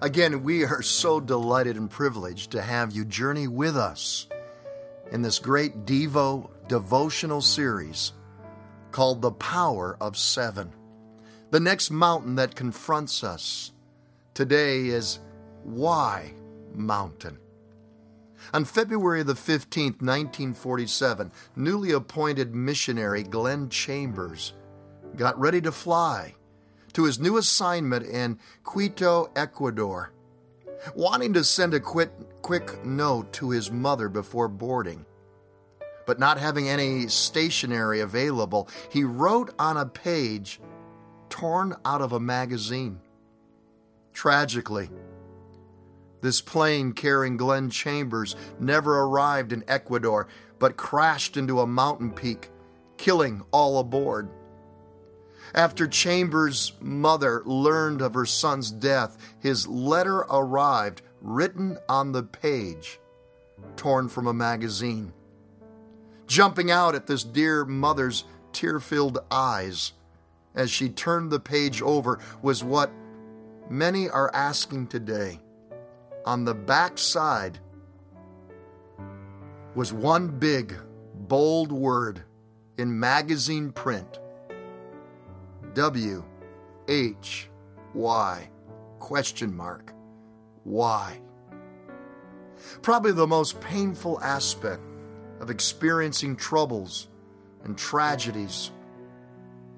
Again, we are so delighted and privileged to have you journey with us in this great Devo devotional series called The Power of Seven. The next mountain that confronts us today is Why Mountain? On February the 15th, 1947, newly appointed missionary Glenn Chambers got ready to fly to his new assignment in Quito, Ecuador, wanting to send a quick, quick note to his mother before boarding. But not having any stationery available, he wrote on a page torn out of a magazine. Tragically, this plane carrying Glenn Chambers never arrived in Ecuador, but crashed into a mountain peak, killing all aboard. After Chambers' mother learned of her son's death, his letter arrived written on the page, torn from a magazine. Jumping out at this dear mother's tear filled eyes as she turned the page over was what many are asking today. On the back side was one big, bold word in magazine print W H Y question mark why? Probably the most painful aspect of experiencing troubles and tragedies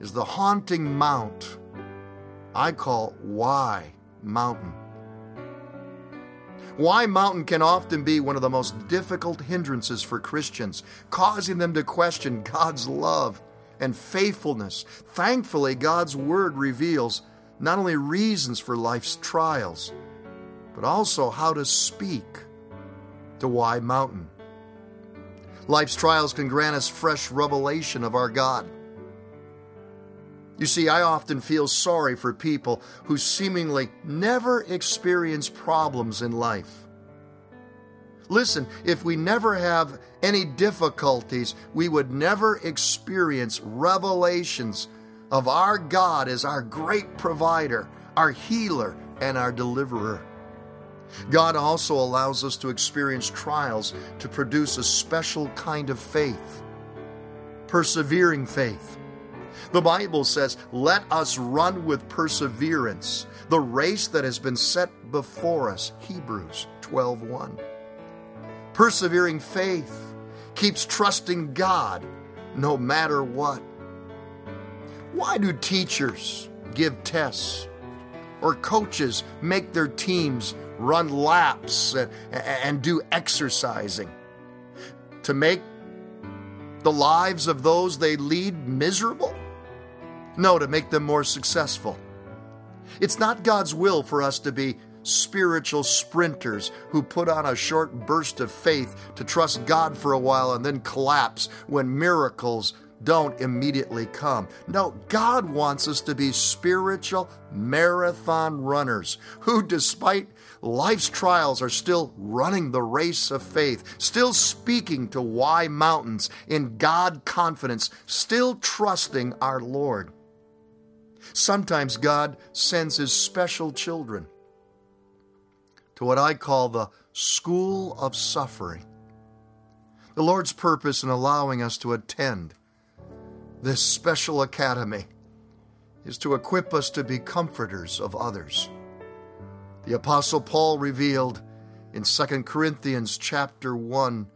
is the haunting mount I call why mountain. Why mountain can often be one of the most difficult hindrances for Christians, causing them to question God's love and faithfulness. Thankfully, God's Word reveals not only reasons for life's trials, but also how to speak to why mountain. Life's trials can grant us fresh revelation of our God. You see, I often feel sorry for people who seemingly never experience problems in life. Listen, if we never have any difficulties, we would never experience revelations of our God as our great provider, our healer, and our deliverer. God also allows us to experience trials to produce a special kind of faith, persevering faith. The Bible says, Let us run with perseverance the race that has been set before us. Hebrews 12 1. Persevering faith keeps trusting God no matter what. Why do teachers give tests or coaches make their teams run laps and, and do exercising? To make the lives of those they lead miserable? No, to make them more successful. It's not God's will for us to be spiritual sprinters who put on a short burst of faith to trust God for a while and then collapse when miracles don't immediately come. No, God wants us to be spiritual marathon runners who, despite life's trials, are still running the race of faith, still speaking to why mountains in God confidence, still trusting our Lord. Sometimes God sends His special children to what I call the school of suffering. The Lord's purpose in allowing us to attend this special academy is to equip us to be comforters of others. The apostle Paul revealed in 2 Corinthians chapter 1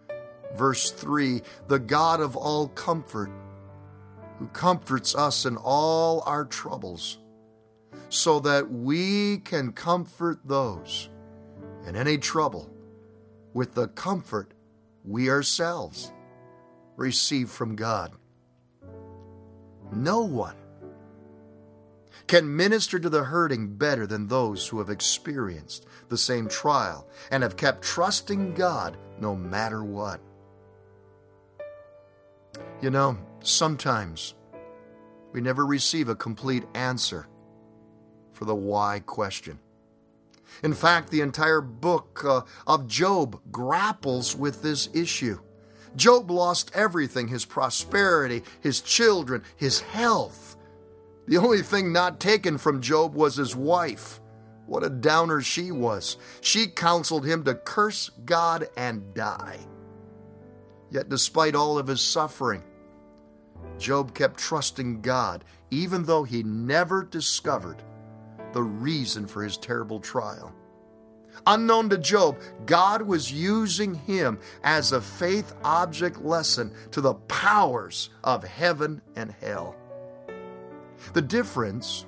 verse 3, the God of all comfort who comforts us in all our troubles so that we can comfort those in any trouble with the comfort we ourselves receive from God. No one can minister to the hurting better than those who have experienced the same trial and have kept trusting God no matter what. You know, sometimes we never receive a complete answer for the why question. In fact, the entire book uh, of Job grapples with this issue. Job lost everything his prosperity, his children, his health. The only thing not taken from Job was his wife, What a downer she was. She counseled him to curse God and die. Yet, despite all of his suffering, Job kept trusting God, even though he never discovered the reason for his terrible trial. Unknown to Job, God was using him as a faith object lesson to the powers of heaven and hell. The difference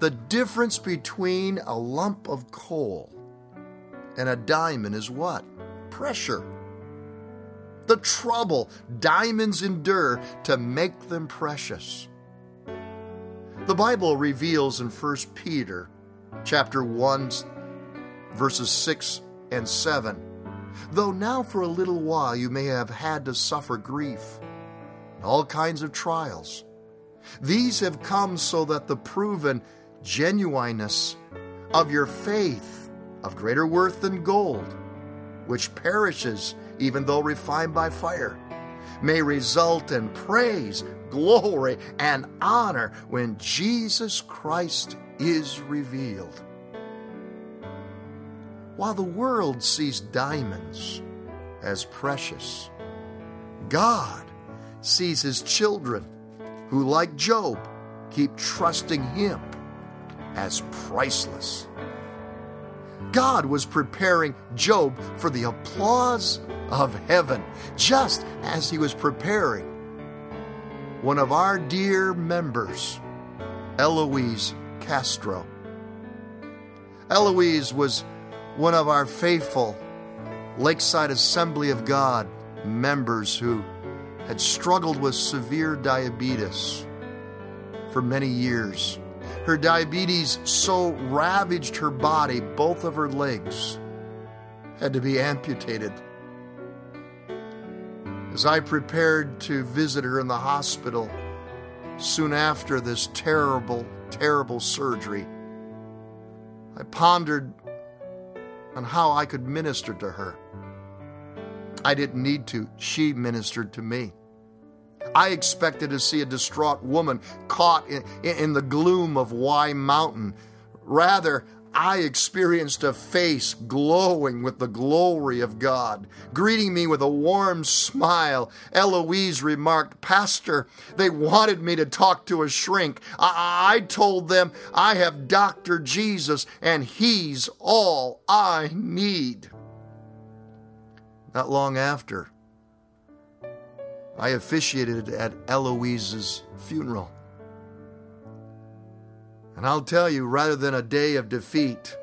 the difference between a lump of coal and a diamond is what? Pressure. The trouble diamonds endure to make them precious. The Bible reveals in 1 Peter chapter 1 verses 6 and 7 though now for a little while you may have had to suffer grief and all kinds of trials these have come so that the proven genuineness of your faith, of greater worth than gold, which perishes even though refined by fire, may result in praise, glory, and honor when Jesus Christ is revealed. While the world sees diamonds as precious, God sees his children who, like Job, keep trusting him as priceless. God was preparing Job for the applause of heaven, just as he was preparing one of our dear members, Eloise Castro. Eloise was one of our faithful Lakeside Assembly of God members who had struggled with severe diabetes for many years. Her diabetes so ravaged her body, both of her legs had to be amputated. As I prepared to visit her in the hospital soon after this terrible, terrible surgery, I pondered on how I could minister to her. I didn't need to, she ministered to me. I expected to see a distraught woman caught in, in the gloom of Why Mountain. Rather, I experienced a face glowing with the glory of God. Greeting me with a warm smile, Eloise remarked, Pastor, they wanted me to talk to a shrink. I, I told them I have Dr. Jesus and he's all I need. Not long after, I officiated at Eloise's funeral. And I'll tell you, rather than a day of defeat,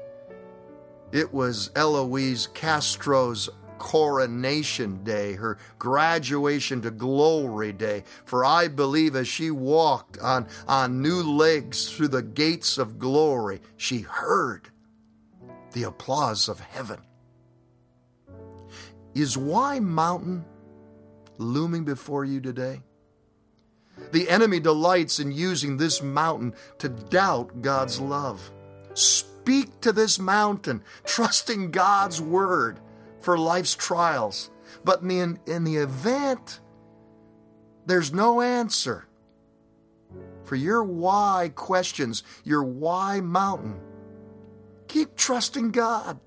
it was Eloise Castro's coronation day, her graduation to glory day. For I believe as she walked on, on new legs through the gates of glory, she heard the applause of heaven. Is Why Mountain looming before you today? The enemy delights in using this mountain to doubt God's love. Speak to this mountain, trusting God's word for life's trials. But in the, in the event there's no answer for your why questions, your why mountain, keep trusting God.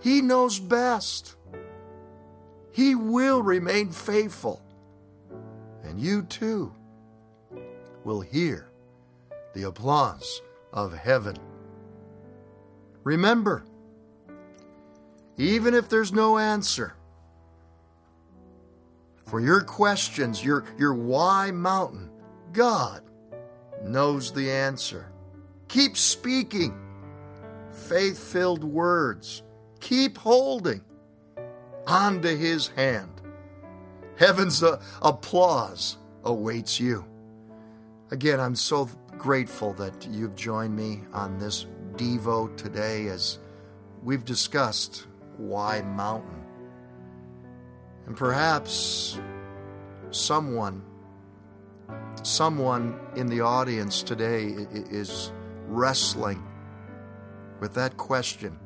He knows best. He will remain faithful. And you too will hear the applause of heaven. Remember, even if there's no answer for your questions, your, your why mountain, God knows the answer. Keep speaking faith filled words. Keep holding onto his hand. Heaven's uh, applause awaits you. Again, I'm so grateful that you've joined me on this Devo today as we've discussed why Mountain. And perhaps someone, someone in the audience today is wrestling with that question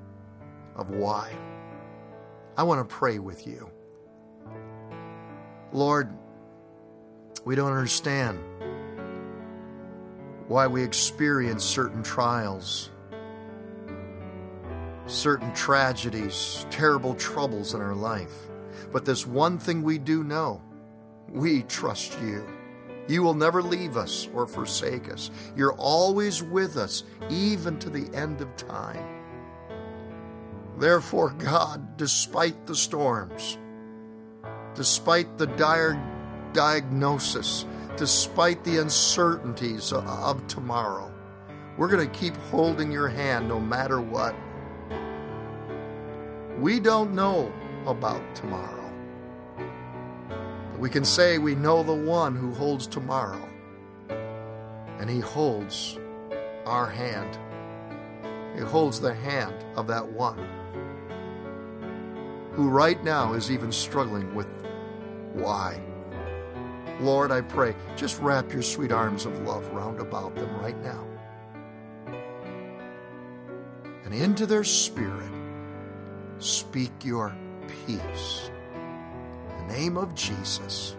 of why. I want to pray with you. Lord, we don't understand why we experience certain trials, certain tragedies, terrible troubles in our life. But this one thing we do know we trust you. You will never leave us or forsake us. You're always with us, even to the end of time. Therefore, God, despite the storms, despite the dire diagnosis, despite the uncertainties of tomorrow, we're going to keep holding your hand no matter what. We don't know about tomorrow. But we can say we know the one who holds tomorrow, and he holds our hand. He holds the hand of that one who right now is even struggling with why. Lord, I pray, just wrap your sweet arms of love round about them right now. And into their spirit, speak your peace. In the name of Jesus.